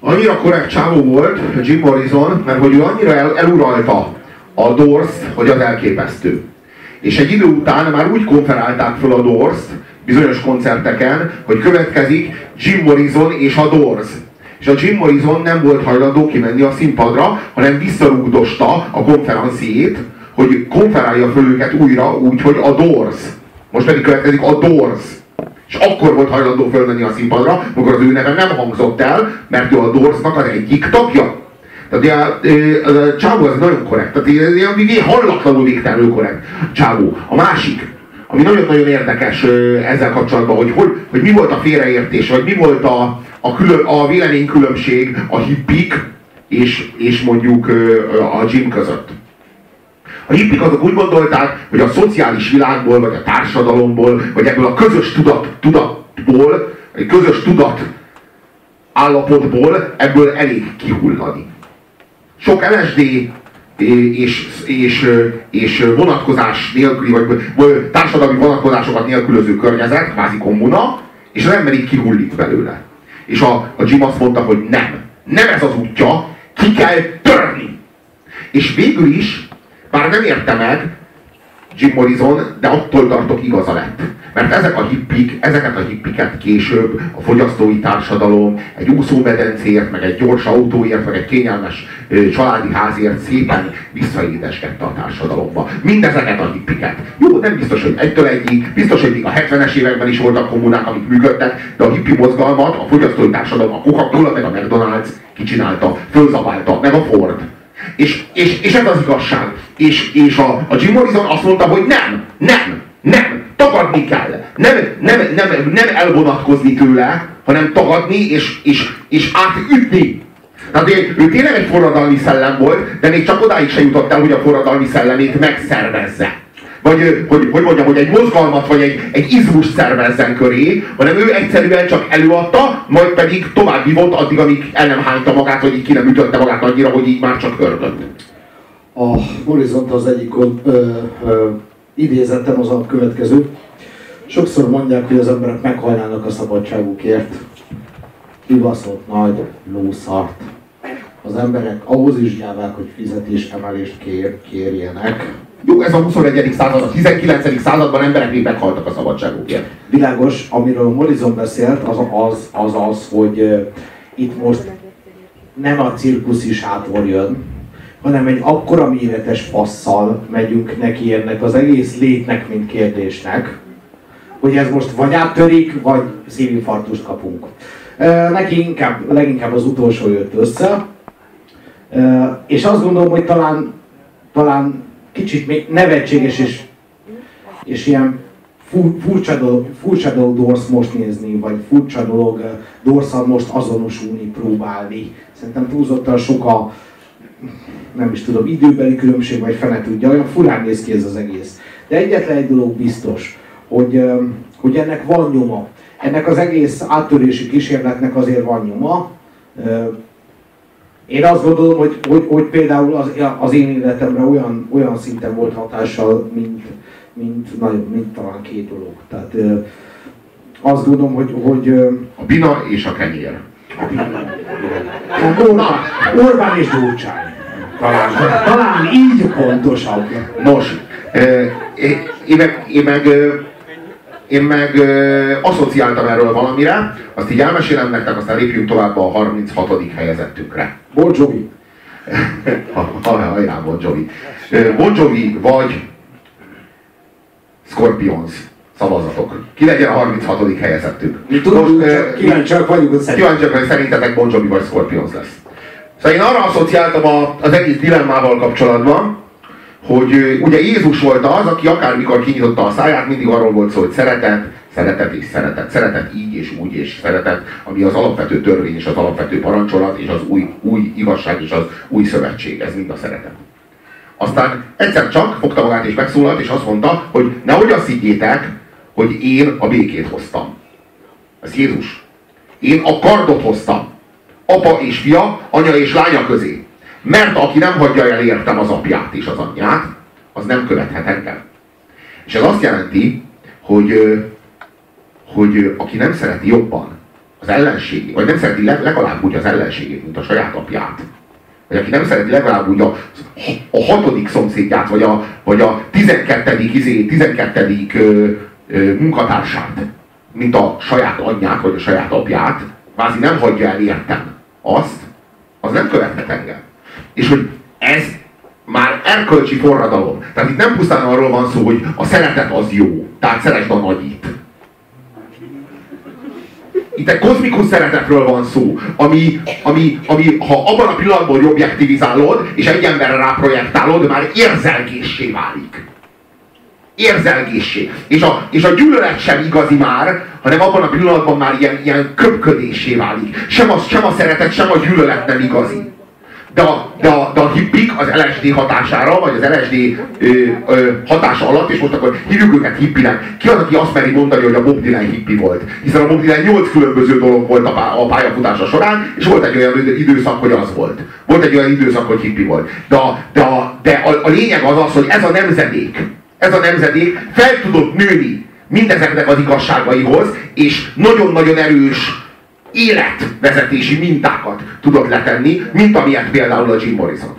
Annyira korrekt csávó volt Jim Morrison, mert hogy ő annyira el, eluralta a doors hogy az elképesztő. És egy idő után már úgy konferálták fel a doors bizonyos koncerteken, hogy következik Jim Morrison és a Doors. És a Jim Morrison nem volt hajlandó kimenni a színpadra, hanem visszarúgdosta a konferenciét, hogy konferálja föl őket újra úgy, hogy a Doors. Most pedig következik a Doors. És akkor volt hajlandó fölmenni a színpadra, amikor az ő neve nem hangzott el, mert ő a Doorsnak az egyik tagja. Tehát a, a, a csávó az nagyon korrekt. Tehát ilyen, ilyen hallatlanul végtelenül korrekt csávó. A másik, ami nagyon-nagyon érdekes ezzel kapcsolatban, hogy, hogy, hogy mi volt a félreértés, vagy mi volt a, a, külön, a véleménykülönbség a hippik és, és mondjuk a Jim között. A hippik azok úgy gondolták, hogy a szociális világból, vagy a társadalomból, vagy ebből a közös tudat, tudatból, egy közös tudat állapotból ebből elég kihullani. Sok LSD és, és, és vonatkozás nélküli, vagy társadalmi vonatkozásokat nélkülöző környezet, kvázi kommuna, és az ember így kihullik belőle. És a, a Jim azt mondta, hogy nem, nem ez az útja, ki kell törni. És végül is, bár nem érte meg, Jim Morrison, de attól tartok igaza lett. Mert ezek a hippik, ezeket a hippiket később a fogyasztói társadalom egy úszómedencért, meg egy gyors autóért, meg egy kényelmes családi házért szépen visszaédeskedte a társadalomba. Mindezeket a hippiket. Jó, nem biztos, hogy egytől egyik, biztos, hogy még a 70-es években is voltak kommunák, amik működtek, de a hippi mozgalmat a fogyasztói társadalom, a Coca-Cola, meg a McDonald's kicsinálta, fölzabálta, meg a Ford. És, és, és ez az igazság. És, és a, a Jim Morrison azt mondta, hogy nem, nem, nem, tagadni kell. Nem, nem, nem, nem elvonatkozni tőle, hanem tagadni és, és, és átütni. Tehát ő tényleg egy forradalmi szellem volt, de még csak odáig se jutott el, hogy a forradalmi szellemét megszervezze. Vagy hogy, hogy mondjam, hogy egy mozgalmat vagy egy, egy izmus szervezzen köré, hanem ő egyszerűen csak előadta, majd pedig tovább vívott addig, amíg el nem hányta magát, vagy így ki nem ütötte magát annyira, hogy így már csak hördött. A Horizont az egyik ö, ö, idézetem az a következő. Sokszor mondják, hogy az emberek meghalnának a szabadságukért. Kibaszott nagy lószart. Az emberek ahhoz is gyávák, hogy fizetés emelést kér, kérjenek. Jó, ez a 21. század, a 19. században emberek még meghaltak a szabadságukért. Világos, amiről Morrison beszélt, az az, az, az hogy uh, itt most nem a cirkusz is hátor jön, hanem egy akkora méretes fasszal megyünk neki ennek az egész létnek, mint kérdésnek, hogy ez most vagy áttörik, vagy szívinfarktust kapunk. Neki inkább, leginkább az utolsó jött össze, és azt gondolom, hogy talán, talán kicsit még nevetséges és, és ilyen furcsa dolog, furcsa dolog Dorsz most nézni, vagy furcsa dolog Dorszal most azonosulni, próbálni. Szerintem túlzottan sok a, nem is tudom, időbeli különbség, vagy fene tudja, olyan furán néz ki ez az egész. De egyetlen egy dolog biztos, hogy, hogy ennek van nyoma. Ennek az egész áttörési kísérletnek azért van nyoma. Én azt gondolom, hogy, hogy, hogy például az, az én életemre olyan, olyan szinten volt hatással, mint, mint, mint, mint talán két dolog. Tehát azt gondolom, hogy, hogy... A bina és a kenyér. A bina. Orbán, Orbán és Gyurcsány. Talán, talán így pontosabb. Nos, én meg, én meg, én meg asszociáltam erről valamire, azt így elmesélem nektek, aztán lépjünk tovább a 36. helyezettünkre. Bon Jovi. Hajrá, Bon Jovi. Bon Jovi vagy Scorpions szavazatok. Ki legyen a 36. helyezettünk? Mi tudom, kíváncsiak vagyunk, hogy Kíváncsiak, hogy szerintetek Bon Jovi vagy Scorpions lesz. Szóval én arra asszociáltam a, az egész dilemmával kapcsolatban, hogy ugye Jézus volt az, aki akármikor kinyitotta a száját, mindig arról volt szó, hogy szeretet, szeretet és szeretet. Szeretet így és úgy és szeretet, ami az alapvető törvény és az alapvető parancsolat és az új, új igazság és az új szövetség. Ez mind a szeretet. Aztán egyszer csak fogta magát és megszólalt, és azt mondta, hogy nehogy azt higgyétek, hogy én a békét hoztam. Ez Jézus. Én a kardot hoztam apa és fia, anya és lánya közé. Mert aki nem hagyja el értem az apját és az anyját, az nem követhet engem. És ez azt jelenti, hogy, hogy aki nem szereti jobban az ellenségét, vagy nem szereti legalább úgy az ellenségét, mint a saját apját, vagy aki nem szereti legalább úgy a, a hatodik szomszédját, vagy a, vagy a tizenkettedik, izé, tizenkettedik ö, ö, munkatársát, mint a saját anyját, vagy a saját apját, vázi nem hagyja el értem azt, az nem követhet engem. És hogy ez már erkölcsi forradalom. Tehát itt nem pusztán arról van szó, hogy a szeretet az jó, tehát szeresd a nagyit. Itt egy kozmikus szeretetről van szó, ami, ami, ami ha abban a pillanatban, hogy objektivizálod, és egy emberre ráprojektálod, már érzelgéssé válik. Érzelgéssé. És a, és a gyűlölet sem igazi már, hanem abban a pillanatban már ilyen, ilyen köpködésé válik. Sem, az, sem a szeretet, sem a gyűlölet nem igazi de a, de a, de a hippik az LSD hatására, vagy az LSD ö, ö, hatása alatt, és most akkor hívjuk őket hippinek. Ki az, aki azt meri mondani, hogy a Bob Dylan hippi volt? Hiszen a Bob Dylan 8 különböző dolog volt a, pályafutása során, és volt egy olyan időszak, hogy az volt. Volt egy olyan időszak, hogy hippi volt. De, de, de a, a lényeg az az, hogy ez a nemzedék, ez a nemzedék fel tudott nőni mindezeknek az igazságaihoz, és nagyon-nagyon erős életvezetési mintákat tudott letenni, mint amilyet például a Jim Morrison.